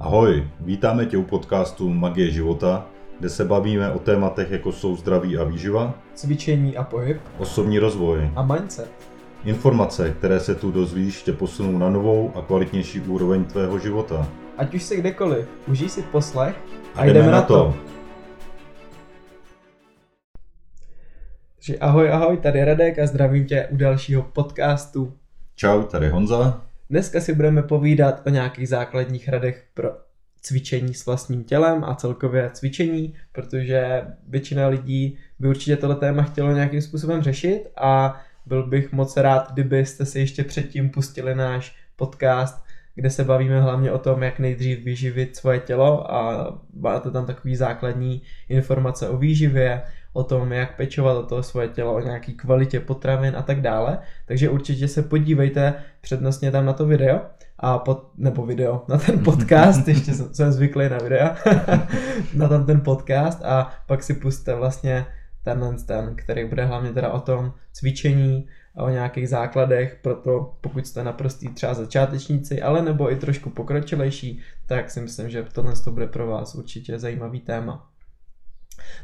Ahoj, vítáme tě u podcastu Magie života, kde se bavíme o tématech jako jsou zdraví a výživa, cvičení a pohyb osobní rozvoj, a mindset. informace, které se tu dozvíš, tě posunou na novou a kvalitnější úroveň tvého života. Ať už jsi kdekoliv, užij si poslech A jdeme na to. Takže ahoj, ahoj, tady Radek a zdravím tě u dalšího podcastu. Čau, tady Honza. Dneska si budeme povídat o nějakých základních radech pro cvičení s vlastním tělem a celkově cvičení, protože většina lidí by určitě tohle téma chtělo nějakým způsobem řešit a byl bych moc rád, kdybyste si ještě předtím pustili náš podcast, kde se bavíme hlavně o tom, jak nejdřív vyživit svoje tělo a máte tam takový základní informace o výživě, o tom, jak pečovat o to svoje tělo, o nějaký kvalitě potravin a tak dále. Takže určitě se podívejte přednostně tam na to video a pod, nebo video, na ten podcast, ještě jsem, jsem zvyklý na videa, na tam ten podcast a pak si puste vlastně tenhle ten, který bude hlavně teda o tom cvičení, a o nějakých základech, proto pokud jste naprostý třeba začátečníci, ale nebo i trošku pokročilejší, tak si myslím, že tohle to bude pro vás určitě zajímavý téma.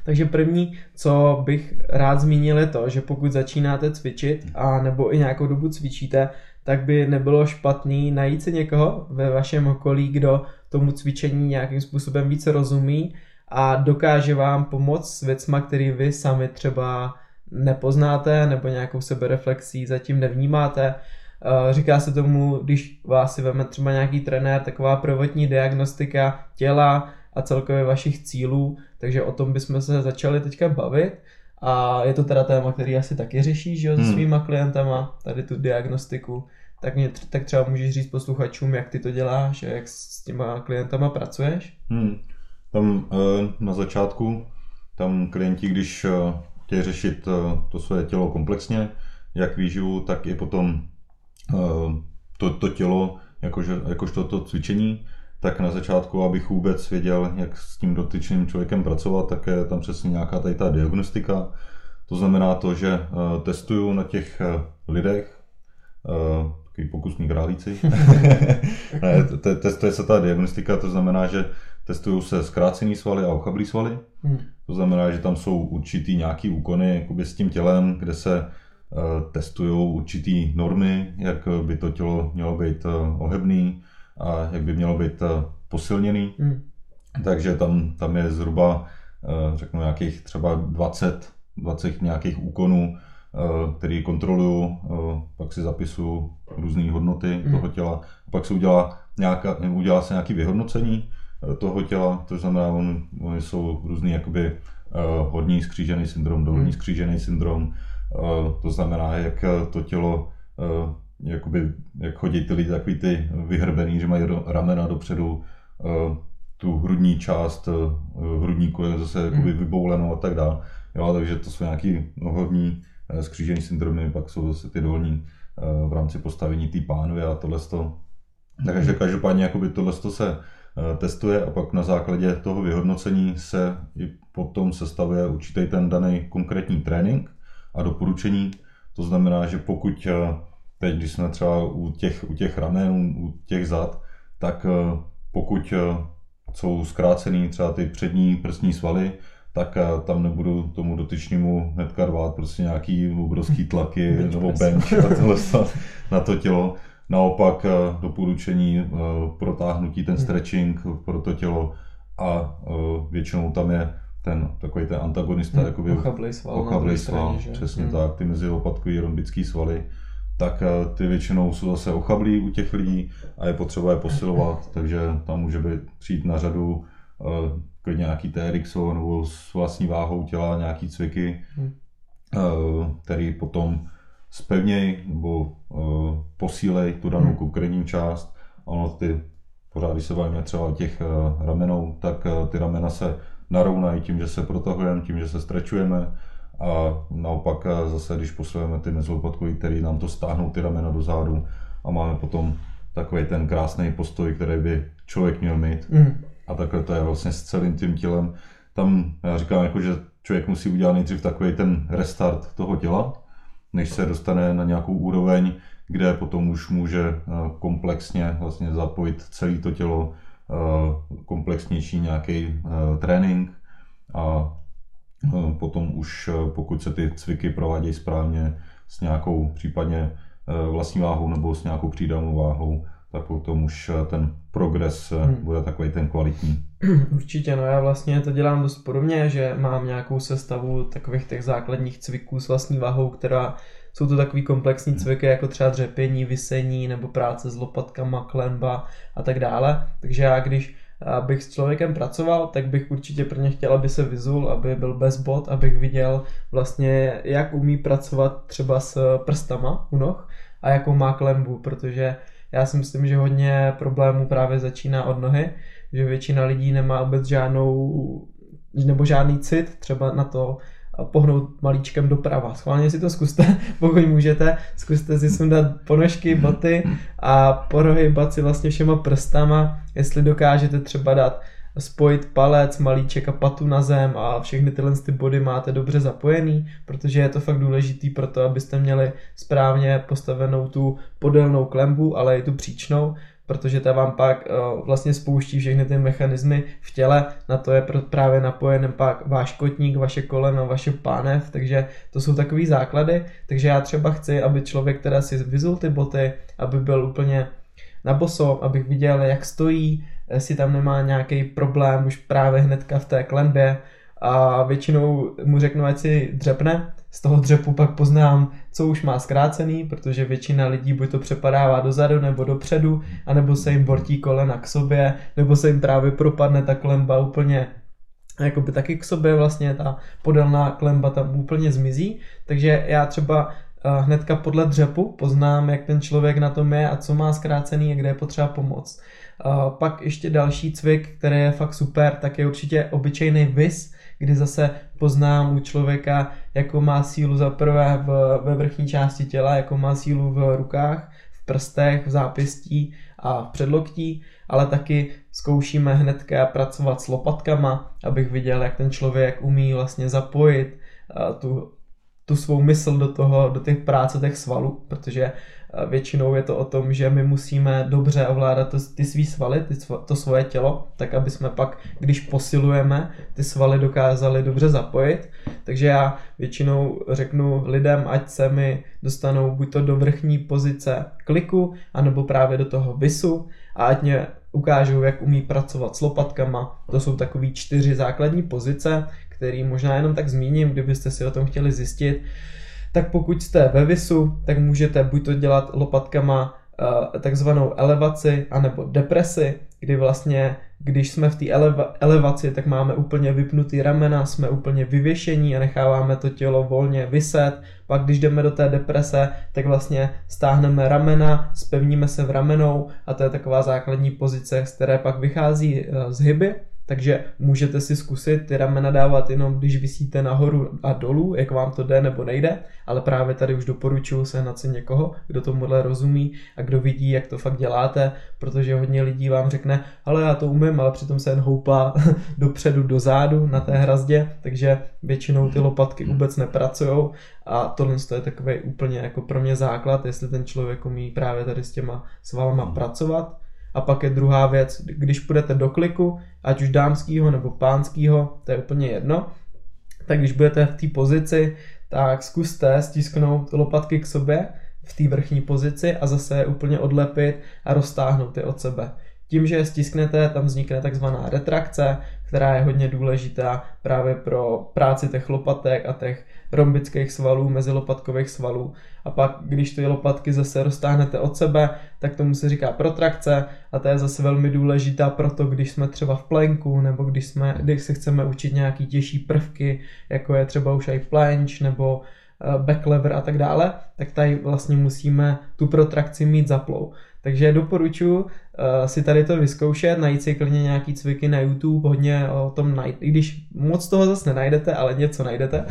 Takže první, co bych rád zmínil, je to, že pokud začínáte cvičit a nebo i nějakou dobu cvičíte, tak by nebylo špatný najít si někoho ve vašem okolí, kdo tomu cvičení nějakým způsobem více rozumí a dokáže vám pomoct s věcma, který vy sami třeba nepoznáte nebo nějakou sebereflexí zatím nevnímáte. Říká se tomu, když vás si veme třeba nějaký trenér, taková prvotní diagnostika těla a celkově vašich cílů, takže o tom bychom se začali teďka bavit. A je to teda téma, který asi taky řešíš, že jo, hmm. se svýma klientama, tady tu diagnostiku. Tak, mě, tak třeba můžeš říct posluchačům, jak ty to děláš a jak s těma klientama pracuješ? Hmm. Tam eh, na začátku, tam klienti, když eh, chtějí řešit eh, to své tělo komplexně, jak výživu, tak i potom to, to tělo, jakož, jakožto to cvičení, tak na začátku, abych vůbec věděl, jak s tím dotyčným člověkem pracovat, tak je tam přesně nějaká tady ta diagnostika. To znamená to, že uh, testuju na těch uh, lidech, uh, takový pokusní králíci. testuje se ta diagnostika, to znamená, že testují se zkrácený svaly a ochablý svaly. Hmm. To znamená, že tam jsou určitý nějaký úkony jakoby s tím tělem, kde se testují určitý normy, jak by to tělo mělo být ohebný, a jak by mělo být eh, posilněný. Hmm. Takže tam, tam je zhruba, eh, řeknu, nějakých třeba 20, 20 nějakých úkonů, eh, který kontroluju, pak si zapisuju různé hodnoty hmm. toho těla, pak se udělá, nějaká, udělá se nějaké vyhodnocení toho těla, to znamená, on, oni jsou různý jakoby horní skřížený syndrom, dolní hmm. skřížený syndrom, to znamená, jak to tělo jakoby, jak chodí ty lidi takový ty vyhrbený, že mají ramena dopředu, eh, tu hrudní část, eh, hrudníku je zase jakoby hmm. vyboulenou a tak dále. Jo, takže to jsou nějaký nohovní eh, skřížení syndromy, pak jsou zase ty dolní v rámci postavení té pánvy a tohle to. Takže hmm. každopádně jakoby tohle se testuje a pak na základě toho vyhodnocení se i potom sestavuje určitý ten daný konkrétní trénink a doporučení. To znamená, že pokud teď, když jsme třeba u těch, u těch ramen, u těch zad, tak eh, pokud eh, jsou zkrácený třeba ty přední prsní svaly, tak eh, tam nebudu tomu dotyčnému hnedka rvát prostě nějaký obrovský tlaky nebo bench a tohle na to tělo. Naopak doporučení protáhnutí, ten hmm. stretching pro to tělo a většinou tam je ten takový ten antagonista, hmm, jakoby ochablej sval, ochablej sval straně, přesně hmm. tak, ty mezilopatkový rombický svaly tak eh, ty většinou jsou zase ochablí u těch lidí a je potřeba je posilovat, takže tam může být, přijít na řadu uh, nějaký TRX nebo s vlastní váhou těla nějaký cviky, hmm. uh, který potom spevněj nebo posílej tu danou hmm. konkrétní část. Ono ty, pořád když se bavíme třeba o těch ramenou, tak ty ramena se narovnají tím, že se protahujeme, tím, že se strečujeme, a naopak eh, zase, když posilujeme ty mezilopatkový, který nám to stáhnou ty ramena do zádu a máme potom takový ten krásný postoj, který by člověk měl mít. Mm. A takhle to je vlastně s celým tím tělem. Tam já říkám, jako, že člověk musí udělat nejdřív takový ten restart toho těla, než se dostane na nějakou úroveň, kde potom už může eh, komplexně vlastně zapojit celé to tělo komplexnější nějaký trénink a potom už pokud se ty cviky provádějí správně s nějakou případně vlastní váhou nebo s nějakou přídavnou váhou, tak potom už ten progres hmm. bude takový ten kvalitní. Určitě, no já vlastně to dělám dost podobně, že mám nějakou sestavu takových těch základních cviků s vlastní váhou, která jsou to takový komplexní hmm. cviky, jako třeba dřepění, vysení nebo práce s lopatkama, klemba a tak dále. Takže já když abych s člověkem pracoval, tak bych určitě pro ně chtěl, aby se vyzul, aby byl bez bod, abych viděl vlastně, jak umí pracovat třeba s prstama u noh a jakou má klembu, protože já si myslím, že hodně problémů právě začíná od nohy, že většina lidí nemá vůbec žádnou nebo žádný cit třeba na to pohnout malíčkem doprava. Schválně si to zkuste, pokud můžete, zkuste si sundat ponožky, boty a porohybat si vlastně všema prstama, jestli dokážete třeba dát spojit palec, malíček a patu na zem a všechny tyhle ty body máte dobře zapojený, protože je to fakt důležitý pro to, abyste měli správně postavenou tu podélnou klembu, ale i tu příčnou, protože ta vám pak uh, vlastně spouští všechny ty mechanismy v těle, na to je právě napojen pak váš kotník, vaše koleno, vaše pánev, takže to jsou takový základy, takže já třeba chci, aby člověk teda si vyzul ty boty, aby byl úplně na boso, abych viděl, jak stojí, jestli tam nemá nějaký problém už právě hnedka v té klembě a většinou mu řeknu, ať si dřepne, z toho dřepu pak poznám, co už má zkrácený, protože většina lidí buď to přepadává dozadu nebo dopředu, anebo se jim bortí kolena k sobě, nebo se jim právě propadne ta klemba úplně. Jakoby taky k sobě vlastně ta podélná klemba tam úplně zmizí, takže já třeba eh, hnedka podle dřepu poznám, jak ten člověk na tom je a co má zkrácený a kde je potřeba pomoct. Pak ještě další cvik, který je fakt super, tak je určitě obyčejný vis, kdy zase poznám u člověka, jako má sílu za prvé ve vrchní části těla, jako má sílu v rukách, v prstech, v zápěstí a v předloktí, ale taky zkoušíme hnedka pracovat s lopatkama, abych viděl, jak ten člověk umí vlastně zapojit tu, tu svou mysl do toho, do těch práce těch svalů, protože Většinou je to o tom, že my musíme dobře ovládat to, ty svý svaly, ty, to svoje tělo, tak aby jsme pak, když posilujeme, ty svaly dokázali dobře zapojit. Takže já většinou řeknu lidem, ať se mi dostanou buď to do vrchní pozice kliku, anebo právě do toho visu a ať mě ukážou, jak umí pracovat s lopatkama. To jsou takové čtyři základní pozice, které možná jenom tak zmíním, kdybyste si o tom chtěli zjistit tak pokud jste ve visu, tak můžete buď to dělat lopatkama uh, takzvanou elevaci anebo depresi, kdy vlastně, když jsme v té eleva- elevaci, tak máme úplně vypnutý ramena, jsme úplně vyvěšení a necháváme to tělo volně vyset. Pak když jdeme do té deprese, tak vlastně stáhneme ramena, spevníme se v ramenou a to je taková základní pozice, z které pak vychází uh, zhyby takže můžete si zkusit ty ramena dávat jenom, když vysíte nahoru a dolů, jak vám to jde nebo nejde, ale právě tady už doporučuji se na si někoho, kdo tomuhle rozumí a kdo vidí, jak to fakt děláte, protože hodně lidí vám řekne, ale já to umím, ale přitom se jen houpá dopředu, dozadu na té hrazdě, takže většinou ty lopatky vůbec nepracují a tohle je takový úplně jako pro mě základ, jestli ten člověk umí právě tady s těma svalama pracovat a pak je druhá věc, když půjdete do kliku, ať už dámského nebo pánského, to je úplně jedno, tak když budete v té pozici, tak zkuste stisknout lopatky k sobě v té vrchní pozici a zase je úplně odlepit a roztáhnout je od sebe. Tím, že je stisknete, tam vznikne takzvaná retrakce, která je hodně důležitá právě pro práci těch lopatek a těch rombických svalů, mezilopatkových svalů. A pak, když ty lopatky zase roztáhnete od sebe, tak tomu se říká protrakce a to je zase velmi důležitá proto, když jsme třeba v plenku nebo když, jsme, když se chceme učit nějaký těžší prvky, jako je třeba už i planche nebo eh, backlever a tak dále, tak tady vlastně musíme tu protrakci mít zaplou. Takže doporučuji si tady to vyzkoušet, najít si klidně nějaký cviky na YouTube, hodně o tom najít, i když moc toho zase nenajdete, ale něco najdete.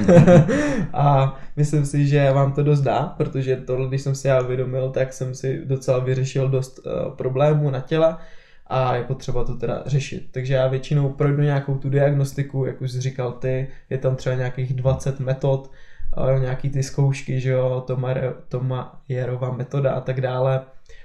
a myslím si, že vám to dost dá, protože tohle, když jsem si já uvědomil, tak jsem si docela vyřešil dost uh, problémů na těle a je potřeba to teda řešit. Takže já většinou projdu nějakou tu diagnostiku, jak už jsi říkal ty, je tam třeba nějakých 20 metod, uh, nějaký ty zkoušky, že jo, Tomajerova metoda a tak dále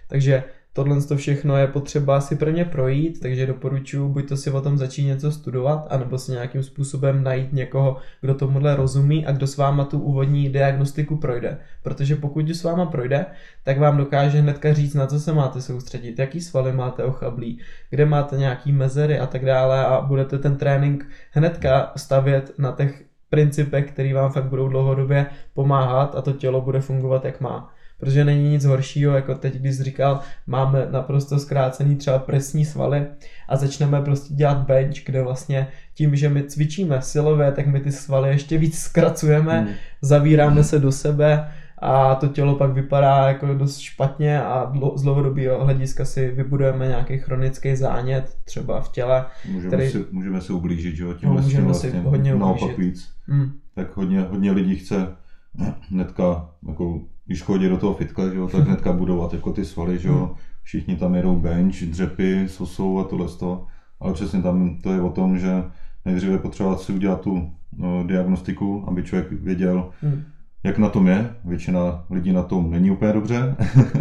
takže tohle to všechno je potřeba si pro ně projít, takže doporučuji buď to si o tom začít něco studovat, anebo si nějakým způsobem najít někoho, kdo tomuhle rozumí a kdo s váma tu úvodní diagnostiku projde. Protože pokud s váma projde, tak vám dokáže hnedka říct, na co se máte soustředit, jaký svaly máte ochablí, kde máte nějaký mezery a tak dále a budete ten trénink hnedka stavět na těch principech, které vám fakt budou dlouhodobě pomáhat a to tělo bude fungovat jak má protože není nic horšího, jako teď, když jsi říkal, máme naprosto zkrácený třeba presní svaly a začneme prostě dělat bench, kde vlastně tím, že my cvičíme silové, tak my ty svaly ještě víc zkracujeme, hmm. zavíráme se do sebe a to tělo pak vypadá jako dost špatně a z dlouhodobého hlediska si vybudujeme nějaký chronický zánět třeba v těle. Můžeme, který... si, můžeme si ublížit, že jo? Tím no, můžeme vlastně si hodně ublížit. víc. Hmm. Tak hodně, hodně lidí chce hnedka jako když chodí do toho fitka, že jo, tak hnedka budovat jako ty svaly, že jo, hmm. všichni tam jedou bench, dřepy, sosou a tohle toho, ale přesně tam to je o tom, že nejdříve potřeba si udělat tu no, diagnostiku, aby člověk věděl, hmm. jak na tom je. Většina lidí na tom není úplně dobře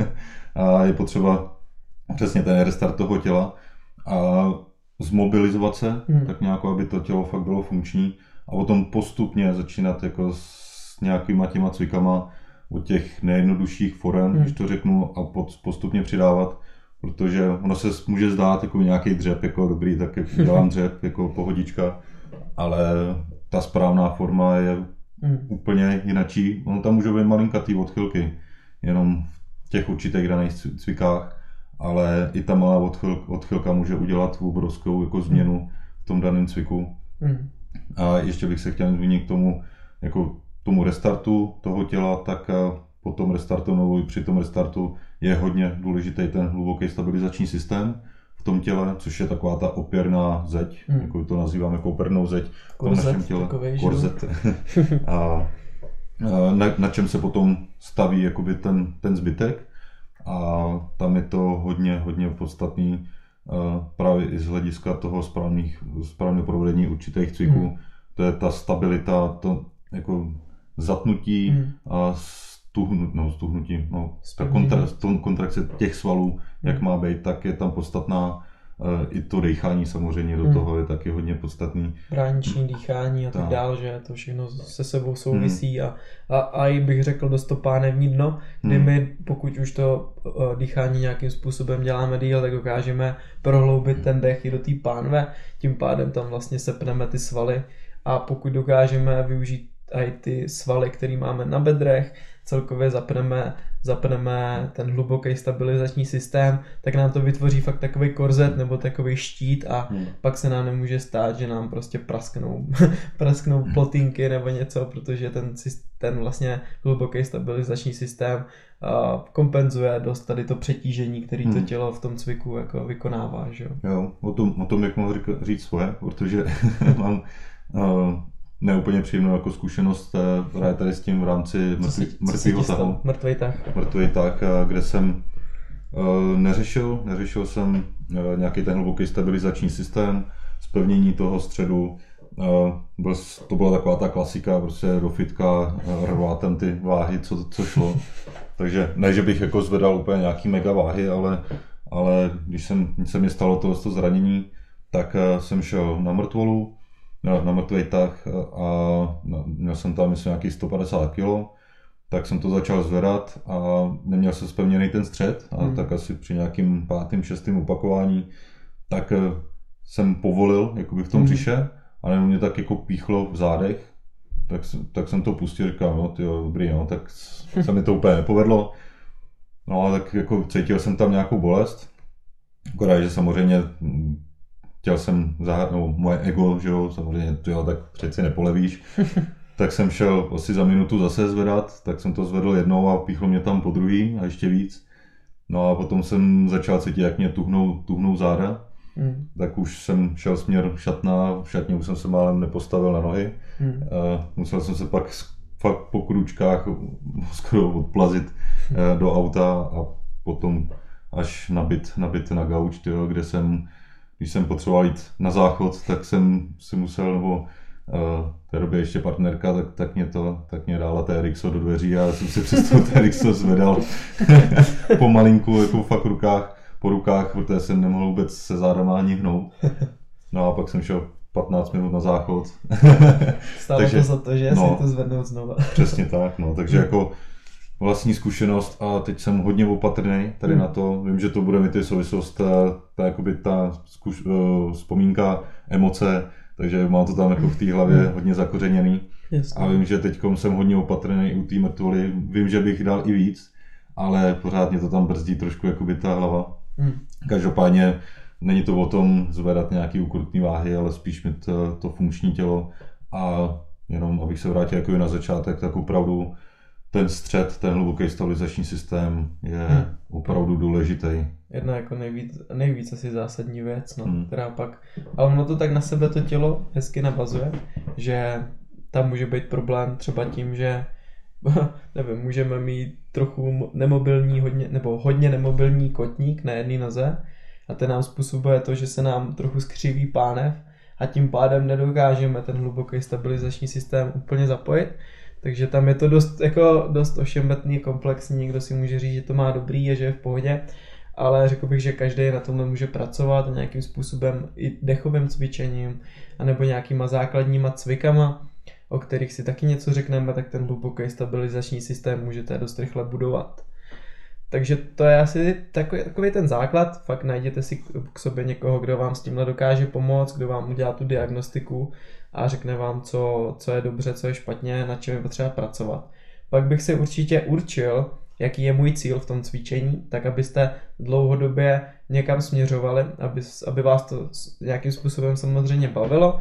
a je potřeba přesně ten restart toho těla a zmobilizovat se, hmm. tak nějak, aby to tělo fakt bylo funkční a potom postupně začínat jako s nějakýma těma cvikama, od těch nejjednodušších forem, hmm. když to řeknu, a postupně přidávat, protože ono se může zdát jako nějaký dřep, jako dobrý, tak dělám dřep, jako pohodička, ale ta správná forma je hmm. úplně jinačí. Ono tam může být malinkatý odchylky, jenom v těch určitých daných cvikách, ale i ta malá odchyl, odchylka může udělat obrovskou jako změnu v tom daném cviku. Hmm. A ještě bych se chtěl zmínit k tomu, jako tomu restartu toho těla, tak eh, po tom restartu nebo při tom restartu je hodně důležitý ten hluboký stabilizační systém v tom těle, což je taková ta opěrná zeď, hmm. jako to nazýváme jako opěrnou zeď v tom našem těle. Korzet. a na, na čem se potom staví jakoby ten, ten zbytek a tam je to hodně, hodně podstatný uh, právě i z hlediska toho správných, správného provedení určitých cviků. Hmm. To je ta stabilita, to jako zatnutí hmm. a stuhnu, no, stuhnutí, no, kontra, kontrakce těch svalů, hmm. jak má být, tak je tam podstatná. E, I to dýchání samozřejmě do hmm. toho je taky hodně podstatný. Brániční dýchání a tak, tak dále, že to všechno se sebou souvisí hmm. a, a, a i bych řekl dost to pánevní dno, kdy hmm. my, pokud už to uh, dýchání nějakým způsobem děláme díl, tak dokážeme prohloubit ten dech i do té pánve, tím pádem tam vlastně sepneme ty svaly a pokud dokážeme využít i ty svaly, které máme na bedrech, celkově zapneme, zapneme ten hluboký stabilizační systém, tak nám to vytvoří fakt takový korzet nebo takový štít a hmm. pak se nám nemůže stát, že nám prostě prasknou, prasknou hmm. plotinky nebo něco, protože ten, ten vlastně hluboký stabilizační systém uh, kompenzuje dost tady to přetížení, který hmm. to tělo v tom cviku jako vykonává. Že? Jo, o tom, o tom jak mohu říct svoje, protože mám uh, neúplně příjemnou jako zkušenost právě tady s tím v rámci mrtvého tahu. Mrtvý tah. Mrtvý tah, kde jsem uh, neřešil, neřešil jsem uh, nějaký ten hluboký stabilizační systém, zpevnění toho středu, byl, to byla taková ta klasika, prostě do fitka rvá tam ty váhy, co, co šlo. Takže ne, že bych jako zvedal úplně nějaký mega váhy, ale, ale když jsem, se mi stalo to, to zranění, tak jsem šel na mrtvolu, na, na mrtvý tah a měl jsem tam myslím nějakých 150 kg, tak jsem to začal zvedat a neměl jsem spevněný ten střed a hmm. tak asi při nějakým pátým, šestým opakování tak eh, jsem povolil, jako bych v tom hmm. přišel a nebo mě tak jako píchlo v zádech, tak, tak jsem to pustil, říkal, no ty dobrý, no, tak se mi to úplně nepovedlo. No a tak jako cítil jsem tam nějakou bolest, akorát, že samozřejmě chtěl jsem zahrát, no, moje ego, že jo, samozřejmě, jo, tak přeci nepolevíš. tak jsem šel asi za minutu zase zvedat, tak jsem to zvedl jednou a píchlo mě tam po druhý a ještě víc. No a potom jsem začal cítit, jak mě tuhnou, tuhnou záda. Hmm. Tak už jsem šel směr šatna, v šatně už jsem se málem nepostavil na nohy. Hmm. Uh, musel jsem se pak fakt po kručkách skoro odplazit uh, do auta a potom až nabit, nabit na gauč, tyjo, kde jsem když jsem potřeboval jít na záchod, tak jsem si musel, nebo uh, v té době ještě partnerka, tak, tak mě to, tak mě dala té Rixo do dveří a já jsem si přes to té Rixo zvedal pomalinku, jako fakt v rukách, po rukách, protože jsem nemohl vůbec se zádama ani hnout. No a pak jsem šel 15 minut na záchod. Stalo takže, to za to, že no, si to zvednout znova. přesně tak, no. Takže jako vlastní zkušenost a teď jsem hodně opatrný tady hmm. na to. Vím, že to bude mít ty souvislost, ta, ta, jakoby ta zkuš, uh, vzpomínka, emoce, takže mám to tam jako v té hlavě hmm. hodně zakořeněný. Jasně. A vím, že teď jsem hodně opatrný u té mrtvoly. Vím, že bych dal i víc, ale pořád mě to tam brzdí trošku jakoby ta hlava. Hmm. Každopádně není to o tom zvedat nějaký ukrutný váhy, ale spíš mít to, to funkční tělo a jenom abych se vrátil jako na začátek, tak opravdu ten střed, ten hluboký stabilizační systém je hmm. opravdu důležitý. Jedna jako nejvíc, nejvíc asi zásadní věc, no, hmm. která pak, ale ono to tak na sebe to tělo hezky navazuje, že tam může být problém třeba tím, že nevím, můžeme mít trochu nemobilní, hodně, nebo hodně nemobilní kotník na jedné noze a ten nám způsobuje to, že se nám trochu skřiví pánev a tím pádem nedokážeme ten hluboký stabilizační systém úplně zapojit. Takže tam je to dost, jako, dost ošemetný, komplexní, někdo si může říct, že to má dobrý a že je v pohodě, ale řekl bych, že každý na tomhle může pracovat nějakým způsobem i dechovým cvičením, anebo nějakýma základníma cvikama, o kterých si taky něco řekneme, tak ten hluboký stabilizační systém můžete dost rychle budovat. Takže to je asi takový, takový ten základ, fakt najděte si k sobě někoho, kdo vám s tímhle dokáže pomoct, kdo vám udělá tu diagnostiku a řekne vám, co, co je dobře, co je špatně, na čem je potřeba pracovat. Pak bych si určitě určil, jaký je můj cíl v tom cvičení, tak abyste dlouhodobě někam směřovali, aby, aby vás to nějakým způsobem samozřejmě bavilo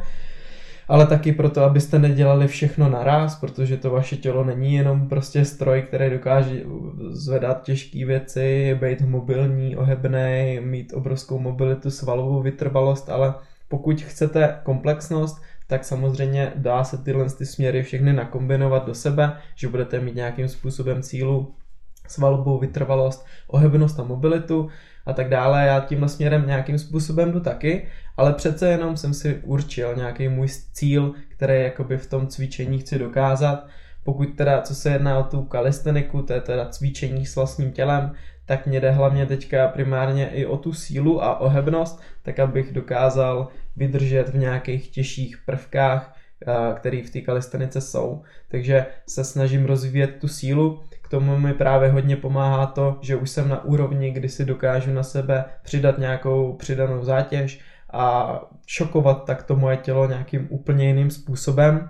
ale taky proto, abyste nedělali všechno naraz, protože to vaše tělo není jenom prostě stroj, který dokáže zvedat těžké věci, být mobilní, ohebný, mít obrovskou mobilitu, svalovou vytrvalost, ale pokud chcete komplexnost, tak samozřejmě dá se tyhle ty směry všechny nakombinovat do sebe, že budete mít nějakým způsobem cílu svalbu, vytrvalost, ohebnost a mobilitu a tak dále. Já tímhle směrem nějakým způsobem jdu taky, ale přece jenom jsem si určil nějaký můj cíl, který jakoby v tom cvičení chci dokázat. Pokud teda, co se jedná o tu kalisteniku, to je teda cvičení s vlastním tělem, tak mě jde hlavně teďka primárně i o tu sílu a ohebnost, tak abych dokázal vydržet v nějakých těžších prvkách, které v té kalistenice jsou. Takže se snažím rozvíjet tu sílu, k tomu mi právě hodně pomáhá to, že už jsem na úrovni, kdy si dokážu na sebe přidat nějakou přidanou zátěž a šokovat tak to moje tělo nějakým úplně jiným způsobem.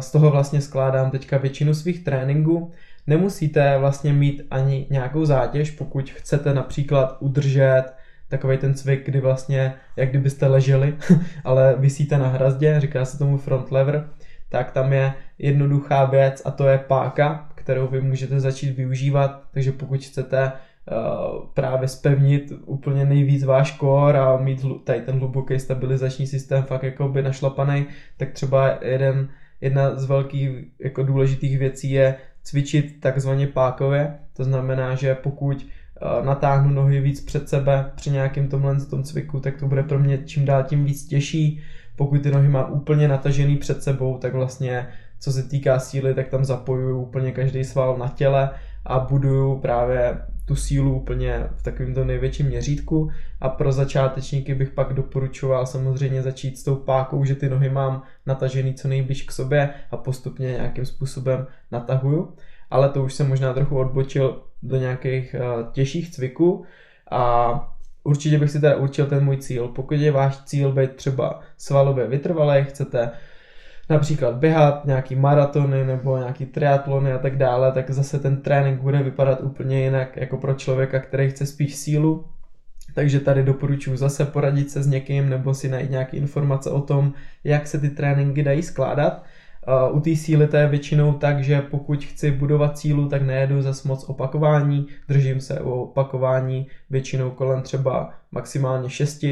Z toho vlastně skládám teďka většinu svých tréninků. Nemusíte vlastně mít ani nějakou zátěž, pokud chcete například udržet takový ten cvik, kdy vlastně, jak kdybyste leželi, ale vysíte na hrazdě, říká se tomu front lever, tak tam je jednoduchá věc a to je páka, kterou vy můžete začít využívat, takže pokud chcete uh, právě spevnit úplně nejvíc váš kor a mít tady ten hluboký stabilizační systém fakt jako by našlapaný, tak třeba jeden, jedna z velkých jako důležitých věcí je cvičit takzvaně pákově, to znamená, že pokud uh, natáhnu nohy víc před sebe při nějakém tomhle tom cviku, tak to bude pro mě čím dál tím víc těžší, pokud ty nohy mám úplně natažený před sebou, tak vlastně co se týká síly, tak tam zapojuju úplně každý sval na těle a buduju právě tu sílu úplně v takovémto největším měřítku. A pro začátečníky bych pak doporučoval samozřejmě začít s tou pákou, že ty nohy mám natažený co nejblíž k sobě a postupně nějakým způsobem natahuju, ale to už jsem možná trochu odbočil do nějakých uh, těžších cviků. A určitě bych si teda určil ten můj cíl. Pokud je váš cíl být třeba svalově vytrvalý, chcete například běhat, nějaký maratony nebo nějaký triatlony a tak dále, tak zase ten trénink bude vypadat úplně jinak jako pro člověka, který chce spíš sílu. Takže tady doporučuji zase poradit se s někým nebo si najít nějaké informace o tom, jak se ty tréninky dají skládat. U té síly to je většinou tak, že pokud chci budovat sílu, tak nejedu zas moc opakování, držím se o opakování většinou kolem třeba maximálně 6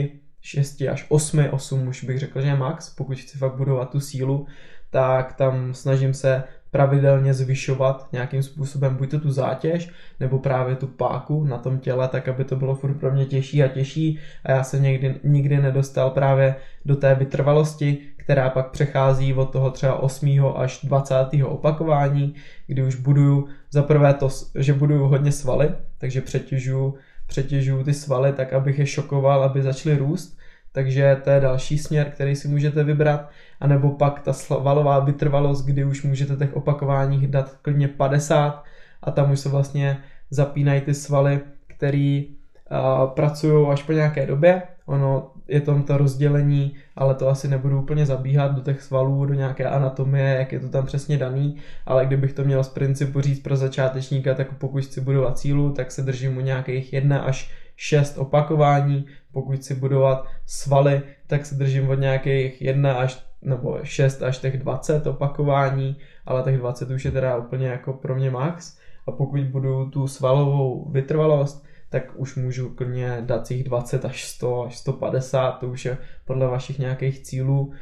6 až 8, 8 už bych řekl, že je max, pokud chci fakt budovat tu sílu, tak tam snažím se pravidelně zvyšovat nějakým způsobem buď to tu zátěž, nebo právě tu páku na tom těle, tak aby to bylo furt pro mě těžší a těžší a já se někdy, nikdy nedostal právě do té vytrvalosti, která pak přechází od toho třeba 8. až 20. opakování, kdy už buduju za prvé to, že buduju hodně svaly, takže přetěžuju přetěžuju ty svaly tak, abych je šokoval, aby začaly růst. Takže to je další směr, který si můžete vybrat. A nebo pak ta svalová vytrvalost, kdy už můžete těch opakování dát klidně 50 a tam už se vlastně zapínají ty svaly, který uh, pracují až po nějaké době. Ono je tam to rozdělení, ale to asi nebudu úplně zabíhat do těch svalů, do nějaké anatomie, jak je to tam přesně daný, ale kdybych to měl z principu říct pro začátečníka, tak pokud chci budovat cílu, tak se držím u nějakých 1 až 6 opakování, pokud chci budovat svaly, tak se držím od nějakých 1 až nebo 6 až těch 20 opakování, ale těch 20 už je teda úplně jako pro mě max. A pokud budu tu svalovou vytrvalost, tak už můžu klidně dát těch 20 až 100 až 150, to už je podle vašich nějakých cílů.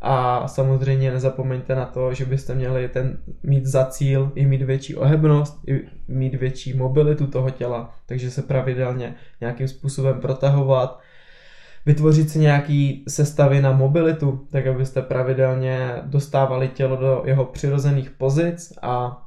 A samozřejmě nezapomeňte na to, že byste měli ten mít za cíl i mít větší ohebnost, i mít větší mobilitu toho těla, takže se pravidelně nějakým způsobem protahovat, vytvořit si nějaký sestavy na mobilitu, tak abyste pravidelně dostávali tělo do jeho přirozených pozic a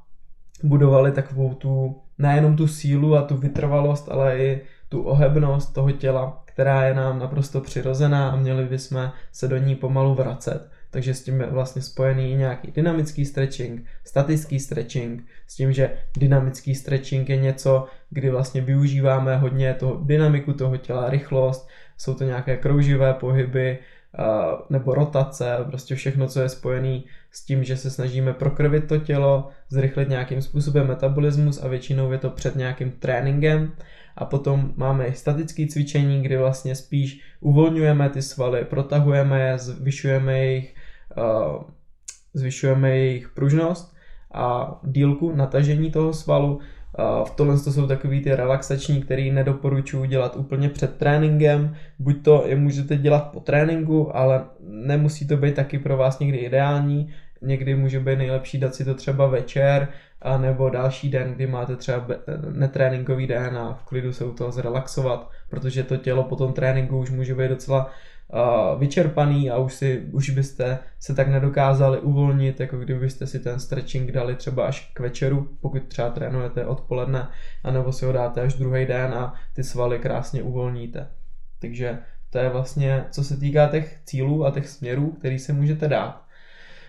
budovali takovou tu, nejenom tu sílu a tu vytrvalost, ale i tu ohebnost toho těla, která je nám naprosto přirozená a měli bychom se do ní pomalu vracet. Takže s tím je vlastně spojený nějaký dynamický stretching, statický stretching, s tím, že dynamický stretching je něco, kdy vlastně využíváme hodně toho dynamiku toho těla, rychlost, jsou to nějaké krouživé pohyby, nebo rotace, prostě všechno, co je spojené s tím, že se snažíme prokrvit to tělo, zrychlit nějakým způsobem metabolismus a většinou je to před nějakým tréninkem. A potom máme i statické cvičení, kdy vlastně spíš uvolňujeme ty svaly, protahujeme je, zvyšujeme jejich, uh, zvyšujeme jejich pružnost a dílku natažení toho svalu v tohle to jsou takový ty relaxační, který nedoporučuji dělat úplně před tréninkem. Buď to je můžete dělat po tréninku, ale nemusí to být taky pro vás někdy ideální. Někdy může být nejlepší dát si to třeba večer, a nebo další den, kdy máte třeba netréninkový den a v klidu se u toho zrelaxovat, protože to tělo po tom tréninku už může být docela vyčerpaný a už, si, už byste se tak nedokázali uvolnit, jako kdybyste si ten stretching dali třeba až k večeru, pokud třeba trénujete odpoledne, anebo si ho dáte až druhý den a ty svaly krásně uvolníte. Takže to je vlastně, co se týká těch cílů a těch směrů, který se můžete dát.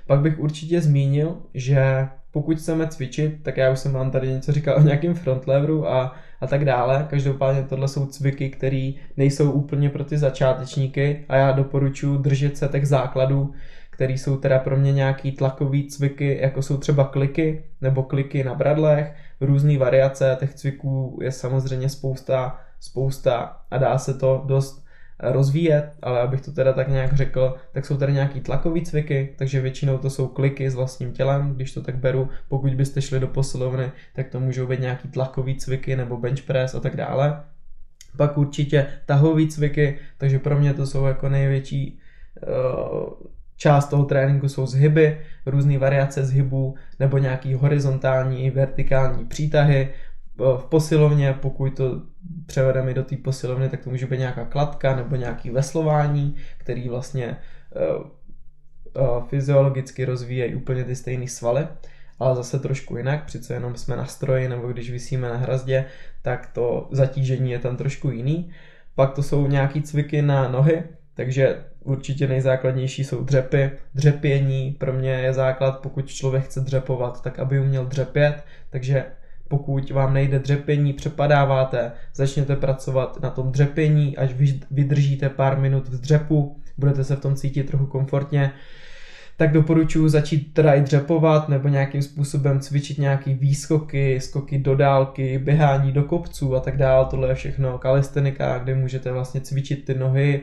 Pak bych určitě zmínil, že pokud chceme cvičit, tak já už jsem vám tady něco říkal o nějakém frontleveru a, a tak dále. Každopádně tohle jsou cviky, které nejsou úplně pro ty začátečníky a já doporučuji držet se těch základů, které jsou teda pro mě nějaký tlakový cviky, jako jsou třeba kliky nebo kliky na bradlech, různé variace těch cviků je samozřejmě spousta, spousta a dá se to dost rozvíjet, ale abych to teda tak nějak řekl, tak jsou tady nějaký tlakový cviky, takže většinou to jsou kliky s vlastním tělem, když to tak beru, pokud byste šli do posilovny, tak to můžou být nějaký tlakový cviky nebo bench press a tak dále. Pak určitě tahový cviky, takže pro mě to jsou jako největší uh, část toho tréninku jsou zhyby, různé variace zhybů nebo nějaký horizontální i vertikální přítahy, v posilovně, pokud to převedeme do té posilovny, tak to může být nějaká kladka nebo nějaký veslování, který vlastně uh, uh, fyziologicky rozvíjejí úplně ty stejné svaly, ale zase trošku jinak, přece jenom jsme na stroji nebo když vysíme na hrazdě, tak to zatížení je tam trošku jiný. Pak to jsou nějaký cviky na nohy, takže určitě nejzákladnější jsou dřepy. Dřepění pro mě je základ, pokud člověk chce dřepovat, tak aby uměl dřepět, takže pokud vám nejde dřepění, přepadáváte, začněte pracovat na tom dřepění, až vydržíte pár minut v dřepu, budete se v tom cítit trochu komfortně, tak doporučuji začít teda i dřepovat nebo nějakým způsobem cvičit nějaký výskoky, skoky do dálky, běhání do kopců a tak dále. Tohle je všechno kalistenika, kde můžete vlastně cvičit ty nohy,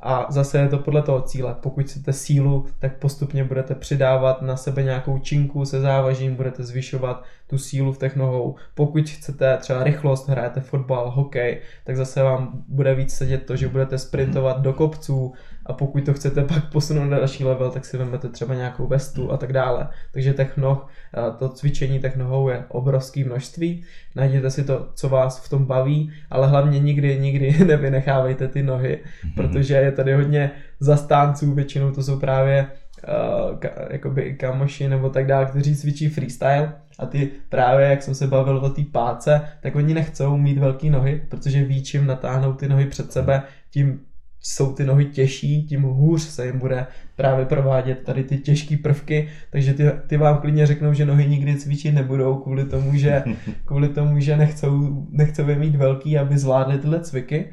a zase je to podle toho cíle. Pokud chcete sílu, tak postupně budete přidávat na sebe nějakou činku se závažím, budete zvyšovat tu sílu v těch nohou. Pokud chcete třeba rychlost, hrajete fotbal, hokej, tak zase vám bude víc sedět to, že budete sprintovat do kopců a pokud to chcete pak posunout na další level, tak si vezmete třeba nějakou vestu a tak dále. Takže těch noh, to cvičení těch nohou je obrovské množství. Najděte si to, co vás v tom baví, ale hlavně nikdy, nikdy nevynechávejte ty nohy, protože je tady hodně zastánců, většinou to jsou právě uh, ka, jakoby kamoši nebo tak dále, kteří cvičí freestyle a ty právě, jak jsem se bavil o té páce, tak oni nechcou mít velké nohy, protože ví, čím natáhnou ty nohy před sebe, tím jsou ty nohy těžší, tím hůř se jim bude právě provádět tady ty těžké prvky, takže ty, ty vám klidně řeknou, že nohy nikdy cvičit nebudou kvůli tomu, že, kvůli tomu, že nechcou, nechcou je mít velký, aby zvládli tyhle cviky.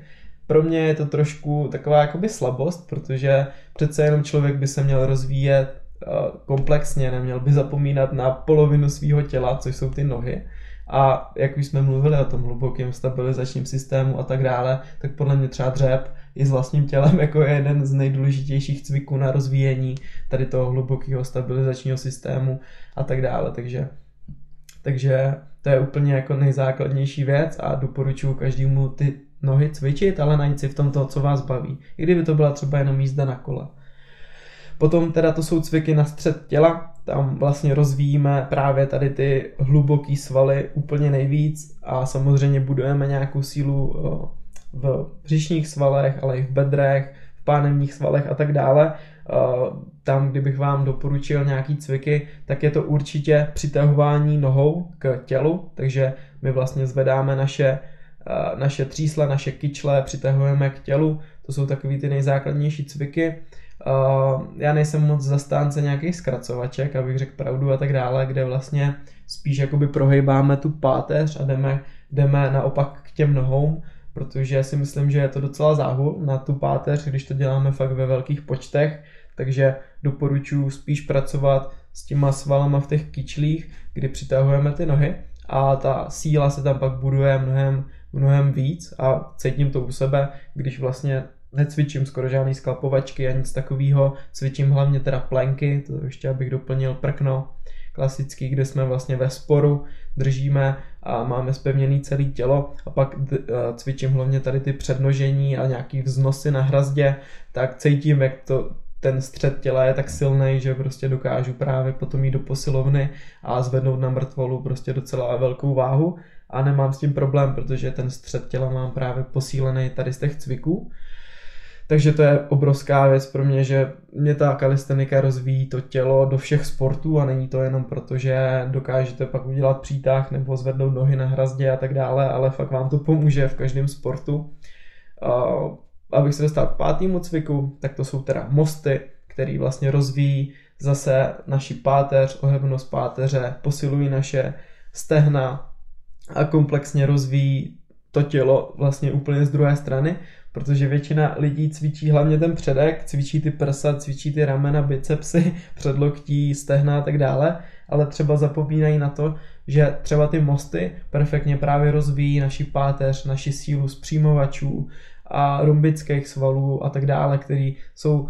Pro mě je to trošku taková jakoby slabost, protože přece jenom člověk by se měl rozvíjet uh, komplexně, neměl by zapomínat na polovinu svého těla, což jsou ty nohy. A jak už jsme mluvili o tom hlubokém stabilizačním systému a tak dále, tak podle mě třeba dřep i s vlastním tělem jako je jeden z nejdůležitějších cviků na rozvíjení tady toho hlubokého stabilizačního systému a tak dále. Takže, takže to je úplně jako nejzákladnější věc a doporučuji každému ty nohy cvičit, ale najít si v tom to, co vás baví. I kdyby to byla třeba jenom jízda na kole. Potom teda to jsou cviky na střed těla, tam vlastně rozvíjíme právě tady ty hluboký svaly úplně nejvíc a samozřejmě budujeme nějakou sílu v břišních svalech, ale i v bedrech, v pánevních svalech a tak dále. Tam, kdybych vám doporučil nějaký cviky, tak je to určitě přitahování nohou k tělu, takže my vlastně zvedáme naše, naše třísla, naše kyčle, přitahujeme k tělu, to jsou takový ty nejzákladnější cviky. Já nejsem moc zastánce nějakých zkracovaček, abych řekl pravdu a tak dále, kde vlastně spíš jakoby prohejbáme tu páteř a jdeme, jdeme naopak k těm nohou, protože si myslím, že je to docela záhul na tu páteř, když to děláme fakt ve velkých počtech, takže doporučuji spíš pracovat s těma svalama v těch kyčlích, kdy přitahujeme ty nohy a ta síla se tam pak buduje mnohem, mnohem víc a cítím to u sebe, když vlastně necvičím skoro žádný sklapovačky a nic takového, cvičím hlavně teda plenky, to ještě abych doplnil prkno, klasický, kde jsme vlastně ve sporu, držíme a máme spevněný celé tělo a pak cvičím hlavně tady ty přednožení a nějaký vznosy na hrazdě, tak cítím, jak to ten střed těla je tak silný, že prostě dokážu právě potom jít do posilovny a zvednout na mrtvolu prostě docela velkou váhu. A nemám s tím problém, protože ten střed těla mám právě posílený tady z těch cviků takže to je obrovská věc pro mě, že mě ta kalistenika rozvíjí to tělo do všech sportů a není to jenom proto, že dokážete pak udělat přítah nebo zvednout nohy na hrazdě a tak dále, ale fakt vám to pomůže v každém sportu. Abych se dostal k pátému cviku, tak to jsou teda mosty, který vlastně rozvíjí zase naši páteř, ohebnost páteře, posilují naše stehna a komplexně rozvíjí to tělo vlastně úplně z druhé strany, protože většina lidí cvičí hlavně ten předek, cvičí ty prsa, cvičí ty ramena, bicepsy, předloktí, stehna a tak dále, ale třeba zapomínají na to, že třeba ty mosty perfektně právě rozvíjí naši páteř, naši sílu z přímovačů a rumbických svalů a tak dále, který jsou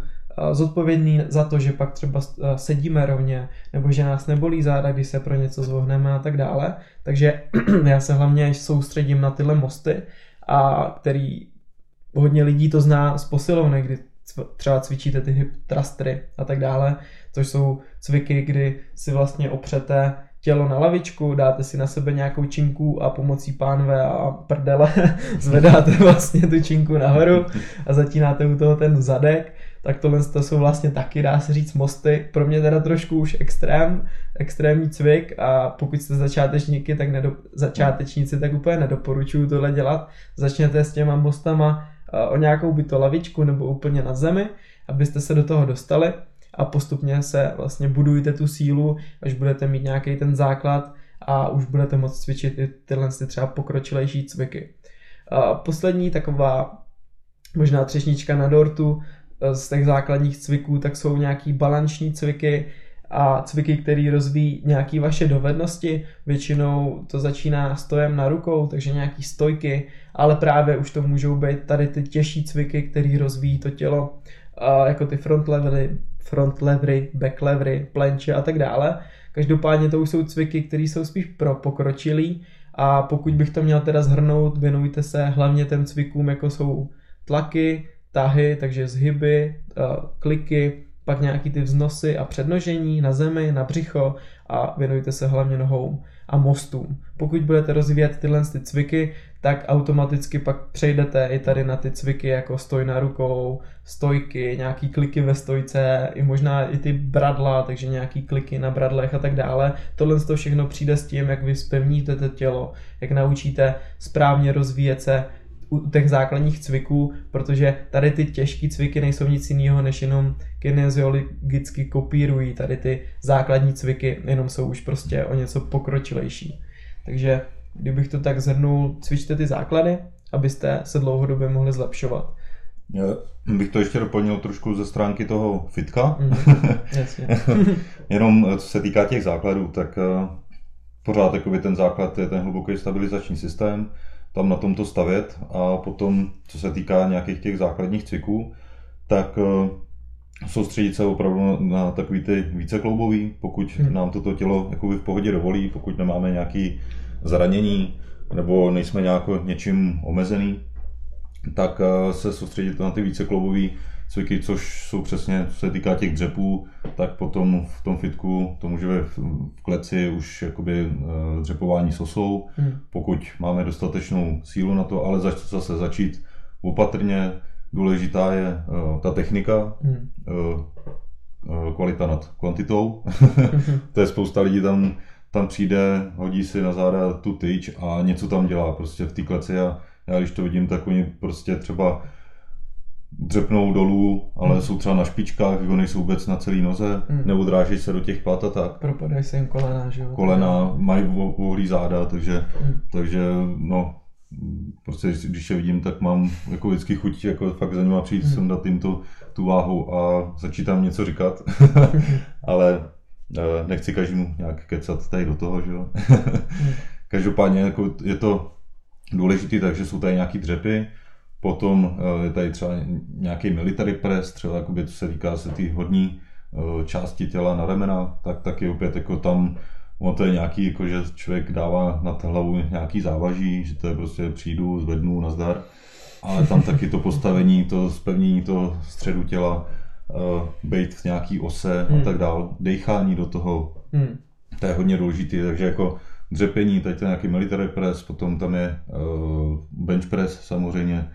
zodpovědný za to, že pak třeba sedíme rovně, nebo že nás nebolí záda, když se pro něco zvohneme a tak dále. Takže já se hlavně soustředím na tyhle mosty, a který hodně lidí to zná z posilovny, kdy třeba cvičíte ty hip trustry a tak dále, což jsou cviky, kdy si vlastně opřete tělo na lavičku, dáte si na sebe nějakou činku a pomocí pánve a prdele zvedáte vlastně tu činku nahoru a zatínáte u toho ten zadek, tak tohle to jsou vlastně taky, dá se říct, mosty. Pro mě teda trošku už extrém, extrémní cvik a pokud jste začátečníky, tak nedo, začátečníci, tak úplně nedoporučuju tohle dělat. Začněte s těma mostama o nějakou by to lavičku nebo úplně na zemi, abyste se do toho dostali a postupně se vlastně budujte tu sílu, až budete mít nějaký ten základ a už budete moct cvičit i tyhle třeba pokročilejší cviky. Poslední taková možná třešnička na dortu e, z těch základních cviků, tak jsou nějaký balanční cviky, a cviky, které rozvíjí nějaké vaše dovednosti. Většinou to začíná stojem na rukou, takže nějaký stojky, ale právě už to můžou být tady ty těžší cviky, které rozvíjí to tělo, jako ty front levery, front levery, back levery, plenče a tak dále. Každopádně to už jsou cviky, které jsou spíš pro pokročilý a pokud bych to měl teda zhrnout, věnujte se hlavně těm cvikům, jako jsou tlaky, tahy, takže zhyby, kliky, pak nějaký ty vznosy a přednožení na zemi, na břicho a věnujte se hlavně nohou. A mostům. Pokud budete rozvíjet tyhle ty cviky, tak automaticky pak přejdete i tady na ty cviky jako stoj na rukou, stojky, nějaký kliky ve stojce, i možná i ty bradla, takže nějaký kliky na bradlech a tak dále. Tohle to všechno přijde s tím, jak vy spevníte to tělo, jak naučíte správně rozvíjet se u těch základních cviků, protože tady ty těžké cviky nejsou nic jiného, než jenom kineziologicky kopírují tady ty základní cviky, jenom jsou už prostě o něco pokročilejší. Takže kdybych to tak zhrnul, cvičte ty základy, abyste se dlouhodobě mohli zlepšovat. Já bych to ještě doplnil trošku ze stránky toho fitka. Mm, jasně. Jenom co se týká těch základů, tak eh, pořád ten základ je ten hluboký stabilizační systém, tam na tomto stavět a potom, co se týká nějakých těch základních cviků, tak eh, soustředit se opravdu na takový ty vícekloubový, pokud hmm. nám toto tělo jakoby v pohodě dovolí, pokud nemáme nějaký zranění nebo nejsme nějako něčím omezený, tak eh, se soustředit na ty vícekloubový cviky, což jsou přesně, co se týká těch dřepů, tak potom v tom fitku to může být v kleci už jakoby eh, dřepování sosou, hmm. pokud máme dostatečnou sílu na to, ale zase začít opatrně, důležitá je uh, ta technika, hmm. uh, kvalita nad kvantitou. to je spousta lidí tam, tam přijde, hodí si na záda tu tyč a něco tam dělá prostě v té kleci a já když to vidím, tak oni prostě třeba dřepnou dolů, ale hmm. jsou třeba na špičkách, jako nejsou vůbec na celý noze, hmm. nebo dráží se do těch plat a tak. Propadají se jim kolena, že jo? Kolena, mají ohlý záda, takže, hmm. takže no, prostě když je vidím, tak mám jako vždycky chuť jako fakt za nima přijít, hmm. dát jim tu, tu váhu a začít tam něco říkat, ale eh, nechci každému nějak kecat tady do toho, že jo. Hmm. Každopádně jako je to důležité, takže jsou tady nějaký dřepy, Potom eh, je tady třeba nějaký military press, třeba jakoby, co se týká se té hodní eh, části těla na ramena, tak taky opět jako tam ono to je nějaký, jako že člověk dává na hlavu nějaký závaží, že to je prostě přijdu, zvednu, nazdar, ale tam taky to postavení, to zpevnění toho středu těla, uh, být v nějaký ose hmm. a tak dál, dechání do toho, hmm. to je hodně důležité, takže jako dřepení, tady to je nějaký military press, potom tam je uh, bench press samozřejmě,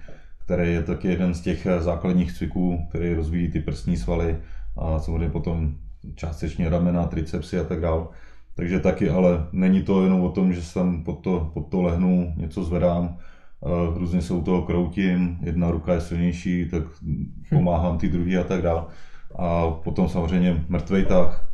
který je taky jeden z těch základních cviků, který rozvíjí ty prsní svaly a samozřejmě potom částečně ramena, tricepsy a tak dále. Takže taky, ale není to jenom o tom, že jsem pod to, pod to lehnu, něco zvedám, různě se u toho kroutím, jedna ruka je silnější, tak pomáhám ty druhý a tak dále. A potom samozřejmě mrtvej tah,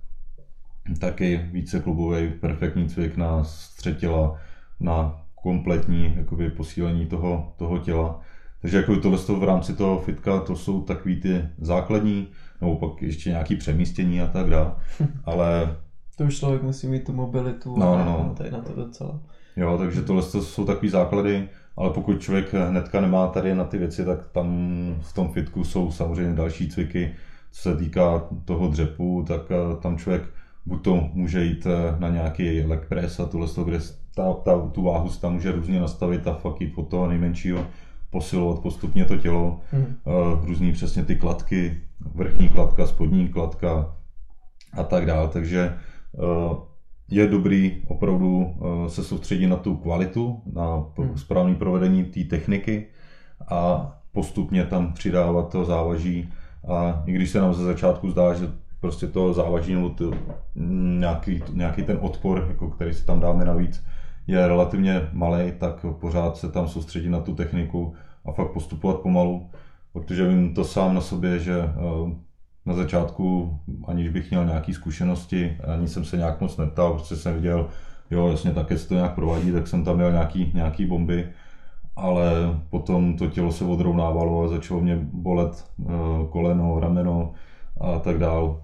taky více klubový, perfektní cvik na střed těla, na kompletní jakoby, posílení toho, toho těla. Takže jako tohle v rámci toho fitka, to jsou takový ty základní, nebo pak ještě nějaký přemístění a tak dále, ale... To už člověk musí mít tu mobilitu no, a no. tady na to docela. Jo, takže tohle to jsou takový základy, ale pokud člověk hnedka nemá tady na ty věci, tak tam v tom fitku jsou samozřejmě další cviky, co se týká toho dřepu, tak eh, tam člověk buď to může jít eh, na nějaký leg press a tohle, kde ta, ta, tu váhu si tam může různě nastavit a fakt jít od toho nejmenšího posilovat postupně to tělo, hmm. uh, různý přesně ty kladky, vrchní kladka, spodní kladka a tak dále. Takže uh, je dobrý opravdu uh, se soustředit na tu kvalitu, na hmm. správné provedení té techniky a postupně tam přidávat to závaží. A i když se nám ze začátku zdá, že prostě to závaží nebo to, nějaký, nějaký ten odpor, jako který si tam dáme navíc, je relativně malý, tak pořád se tam soustředit na tu techniku a fakt postupovat pomalu, protože vím to sám na sobě, že eh, na začátku, aniž bych měl nějaké zkušenosti, ani jsem se nějak moc neptal, prostě jsem viděl, jo, jasně, také se to nějak provádí, tak jsem tam měl nějaký, nějaký bomby, ale potom to tělo se odrovnávalo a začalo mě bolet eh, koleno, rameno a tak dál.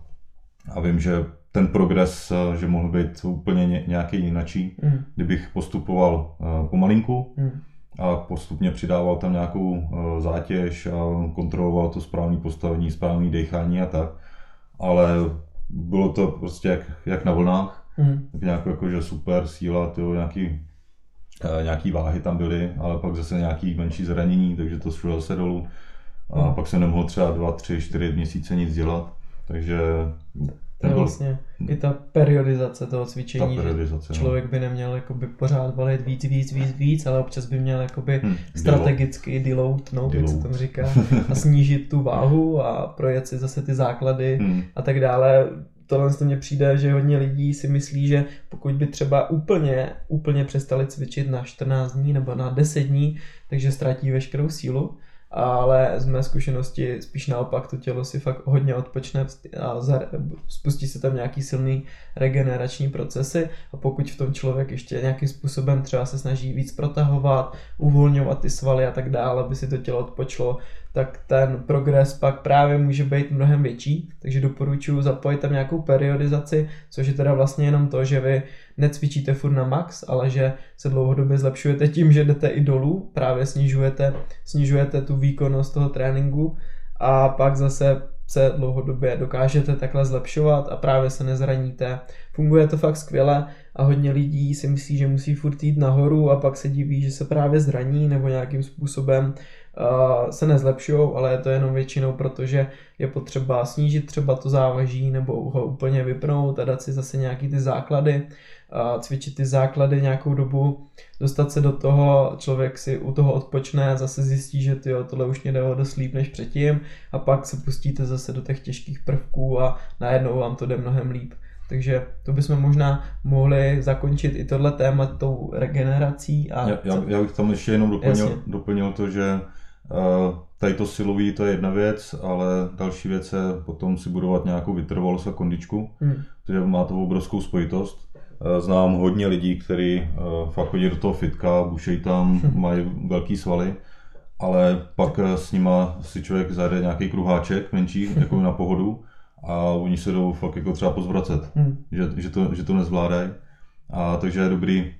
A vím, že ten progres, eh, že mohl být úplně nějaký jinačí, mm. kdybych postupoval pomalinku mm. a postupně přidával tam nějakou eh, zátěž a kontroloval to správné postavení, správné dechání a tak. Ale bylo to prostě jak, jak na vlnách, mm. tak nějak jako, že super síla, tyjo, nějaký, eh, nějaký váhy tam byly, ale pak zase nějaký menší zranění, takže to šlo zase dolů. A mm. pak jsem nemohl třeba dva, tři, čtyři měsíce nic dělat. Takže To je vlastně i ta periodizace toho cvičení, Ta periodizace, že no. člověk by neměl jakoby pořád valit víc, víc, víc, víc, ale občas by měl jakoby Hm, strategicky deloadnout, jak se tomu říká, a snížit tu váhu a projet si zase ty základy Hm, a tak dále. Tohle to mně přijde, že hodně lidí si myslí, že pokud by třeba úplně, úplně přestali cvičit na 14 dní nebo na 10 dní, takže ztratí veškerou sílu, ale z mé zkušenosti spíš naopak to tělo si fakt hodně odpočne a spustí se tam nějaký silný regenerační procesy a pokud v tom člověk ještě nějakým způsobem třeba se snaží víc protahovat, uvolňovat ty svaly a tak dále, aby si to tělo odpočlo, tak ten progres pak právě může být mnohem větší, takže doporučuji zapojit tam nějakou periodizaci, což je teda vlastně jenom to, že vy necvičíte furt na max, ale že se dlouhodobě zlepšujete tím, že jdete i dolů, právě snižujete, snižujete tu výkonnost toho tréninku a pak zase se dlouhodobě dokážete takhle zlepšovat a právě se nezraníte. Funguje to fakt skvěle a hodně lidí si myslí, že musí furt jít nahoru a pak se diví, že se právě zraní nebo nějakým způsobem se nezlepšují, ale je to jenom většinou, protože je potřeba snížit třeba to závaží nebo ho úplně vypnout a dát si zase nějaký ty základy, cvičit ty základy nějakou dobu, dostat se do toho, člověk si u toho odpočne, zase zjistí, že tyjo, tohle už mě jde dost líp než předtím a pak se pustíte zase do těch těžkých prvků a najednou vám to jde mnohem líp. Takže to bychom možná mohli zakončit i tohle téma tou regenerací. A Já, já, já bych tam ještě jenom doplnil, Jasně. doplnil to, že tady to silový to je jedna věc, ale další věc je potom si budovat nějakou vytrvalost a kondičku, Hmm. protože má to obrovskou spojitost. Eh, Znám hodně lidí, kteří uh, fakt chodí do toho fitka, bušejí tam, mají velký svaly, ale pak eh, s nima si člověk zajde nějaký kruháček menší, jako na pohodu a oni se jdou fakt jako třeba pozvracet Hmm. že, že, to, že to nezvládají. A takže je dobrý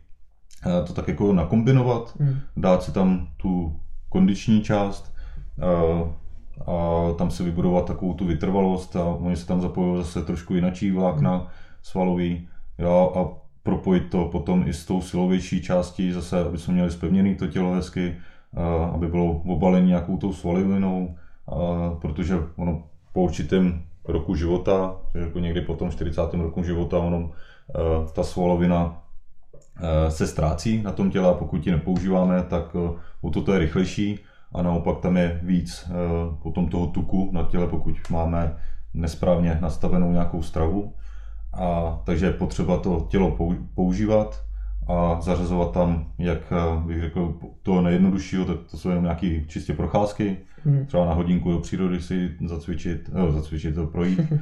eh, to tak jako nakombinovat, Hmm. dát si tam tu kondiční část eh, a tam si vybudovat takovou tu vytrvalost a oni se tam zapojují zase trošku jinačí vlákna svalový jo, a propojit to potom i s tou silovější částí, zase aby jsme měli spevněný to tělo hezky, eh, aby bylo obalení nějakou tou svalivinou, protože ono po určitém roku života, jako někdy po tom 40. roku života, ono, eh, ta svalovina se ztrácí na tom těle a pokud ji nepoužíváme, tak eh, o to, je rychlejší a naopak tam je víc eh, potom toho tuku na těle, pokud máme nesprávně nastavenou nějakou stravu. A takže je potřeba to tělo pou- používat a zařazovat tam, jak eh, bych řekl, to nejjednoduššího, tak to jsou jenom nějaké čistě procházky, Hmm. třeba na hodinku do přírody si zacvičit, eh, zacvičit to projít, eh,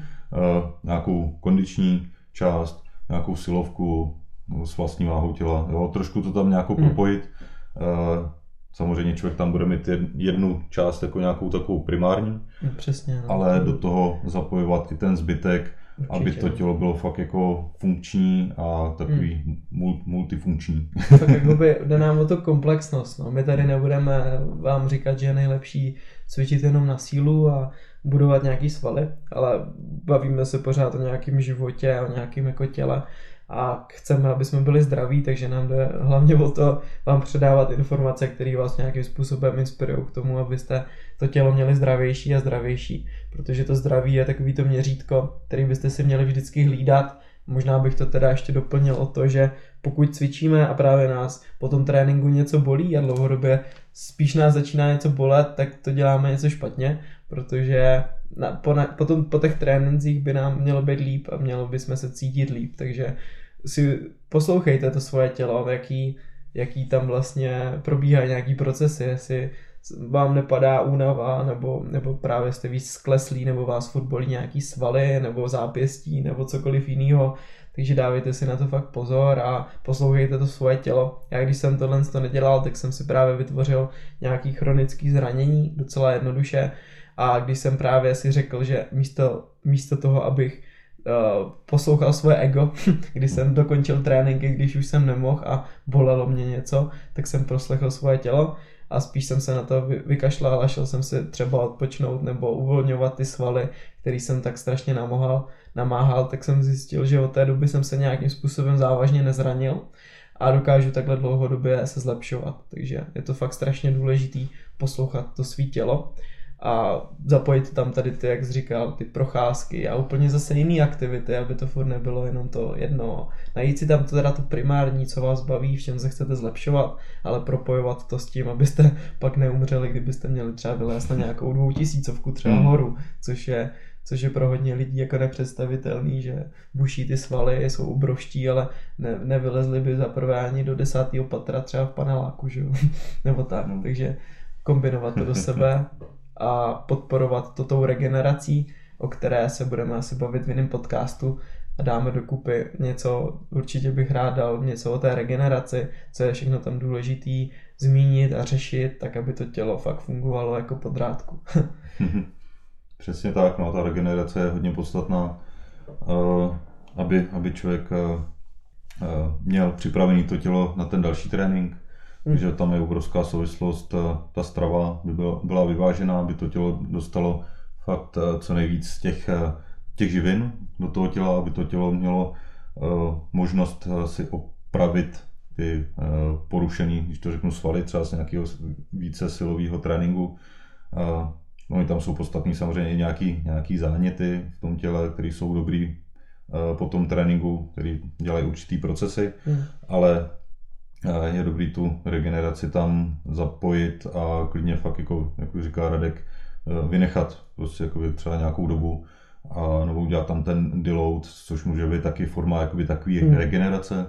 nějakou kondiční část, nějakou silovku s vlastní váhou těla, jo, trošku to tam nějakou Hmm. propojit. Eh, Samozřejmě člověk tam bude mít jed- jednu část jako nějakou takovou primární, No, přesně. No. ale do toho zapojovat i ten zbytek, Určitě, aby to no. tělo bylo fakt jako funkční a takový mul- multifunkční. tak jakoby jde nám o to komplexnost. No. My tady nebudeme vám říkat, že je nejlepší cvičit jenom na sílu a budovat nějaký svaly, ale bavíme se pořád o nějakém životě, o nějakém jako těle a chceme, aby jsme byli zdraví, takže nám jde hlavně o to vám předávat informace, které vás nějakým způsobem inspirují k tomu, abyste to tělo měli zdravější a zdravější, protože to zdraví je takový to měřítko, který byste si měli vždycky hlídat. Možná bych to teda ještě doplnil o to, že pokud cvičíme a právě nás po tom tréninku něco bolí a dlouhodobě spíš nás začíná něco bolet, tak to děláme něco špatně, protože na, po, na, potom, po těch trénincích by nám mělo být líp a mělo by jsme se cítit líp, takže si poslouchejte to svoje tělo, jaký, jaký tam vlastně probíhají nějaký procesy, jestli vám nepadá únava, nebo, nebo právě jste víc skleslí, nebo vás furt bolí nějaký svaly, nebo zápěstí, nebo cokoliv jiného, takže dávejte si na to fakt pozor a poslouchejte to svoje tělo. Já když jsem tohle to nedělal, tak jsem si právě vytvořil nějaký chronický zranění, docela jednoduše, a když jsem právě si řekl, že místo, místo toho, abych uh, poslouchal svoje ego, když jsem dokončil tréninky, když už jsem nemohl a bolelo mě něco, tak jsem proslechl svoje tělo a spíš jsem se na to vy- vykašlal a šel jsem si třeba odpočnout nebo uvolňovat ty svaly, který jsem tak strašně namohal, namáhal, tak jsem zjistil, že od té doby jsem se nějakým způsobem závažně nezranil a dokážu takhle dlouhodobě se zlepšovat. Takže je to fakt strašně důležitý poslouchat to svý tělo a zapojit tam tady ty, jak jsi říkal, ty procházky a úplně zase jiné aktivity, aby to furt nebylo jenom to jedno. Najít si tam teda to primární, co vás baví, v čem se chcete zlepšovat, ale propojovat to s tím, abyste pak neumřeli, kdybyste měli třeba vylézt na nějakou dvoutisícovku třeba hmm. horu, což je což je pro hodně lidí jako nepředstavitelný, že buší ty svaly, jsou obrovští, ale ne, nevylezli by za prvé ani do desátého patra třeba v paneláku, že jo? nebo tak, no. takže kombinovat to do sebe a podporovat to tou regenerací, o které se budeme asi bavit v jiném podcastu a dáme dokupy něco, určitě bych rád dal něco o té regeneraci, co je všechno tam důležitý zmínit a řešit, tak aby to tělo fakt fungovalo jako podrádku. Přesně tak, no ta regenerace je hodně podstatná, uh, aby, aby člověk uh, měl připravený to tělo na ten další trénink, hmm. že tam je obrovská souvislost, ta strava by byla, byla vyvážená, aby to tělo dostalo fakt co nejvíc těch, těch živin do toho těla, aby to tělo mělo možnost si opravit ty porušený, když to řeknu, svaly, třeba z nějakého více silového tréninku. No, tam jsou podstatní samozřejmě nějaký, nějaký záněty v tom těle, které jsou dobrý po tom tréninku, který dělají určitý procesy, hmm. ale je dobrý tu regeneraci tam zapojit a klidně fakt, jako, jak říká Radek, eh, vynechat prostě jako třeba nějakou dobu a nebo udělat tam ten deload, což může být taky forma jakoby takový hmm. regenerace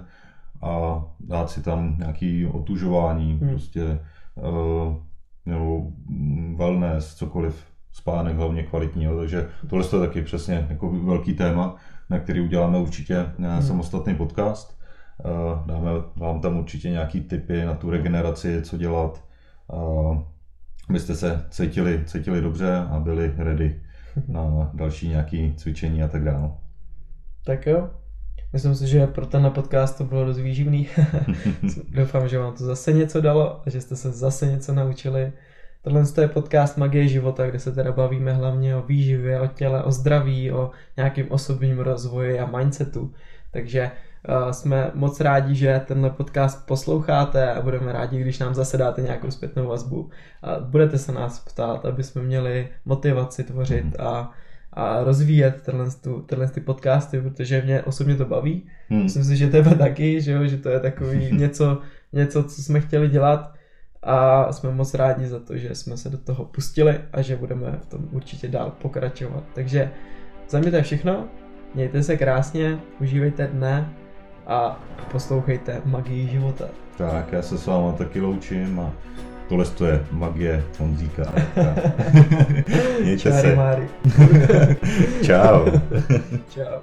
a dát si tam nějaký otužování, hmm. prostě uh, nebo wellness, cokoliv, spánek hlavně kvalitní, jo. takže tohle je taky přesně jako velký téma, na který uděláme určitě hmm. samostatný podcast. Dáme vám tam určitě nějaký tipy na tu regeneraci, co dělat, abyste se cítili, cítili dobře a byli ready na další nějaké cvičení a tak dále. Tak jo, Myslím si, že pro tenhle podcast to bylo dost výživný. Doufám, že vám to zase něco dalo a že jste se zase něco naučili. Tohle je podcast Magie života, kde se teda bavíme hlavně o výživě, o těle, o zdraví, o nějakým osobním rozvoji a mindsetu. Takže jsme moc rádi, že tenhle podcast posloucháte a budeme rádi, když nám zase dáte nějakou zpětnou vazbu. A budete se nás ptát, aby jsme měli motivaci tvořit mhm. a, a rozvíjet tenhle, tenhle ty podcasty, protože mě osobně to baví. Hmm. Myslím si, že tebe taky, že, jo, že to je takový něco, něco, co jsme chtěli dělat a jsme moc rádi za to, že jsme se do toho pustili a že budeme v tom určitě dál pokračovat. Takže za mě to je všechno. Mějte se krásně, užívejte dne a poslouchejte magii života. Tak, já se s váma taky loučím a tohle je magie Honzíka. Mějte se. Máry. Čau. Čau.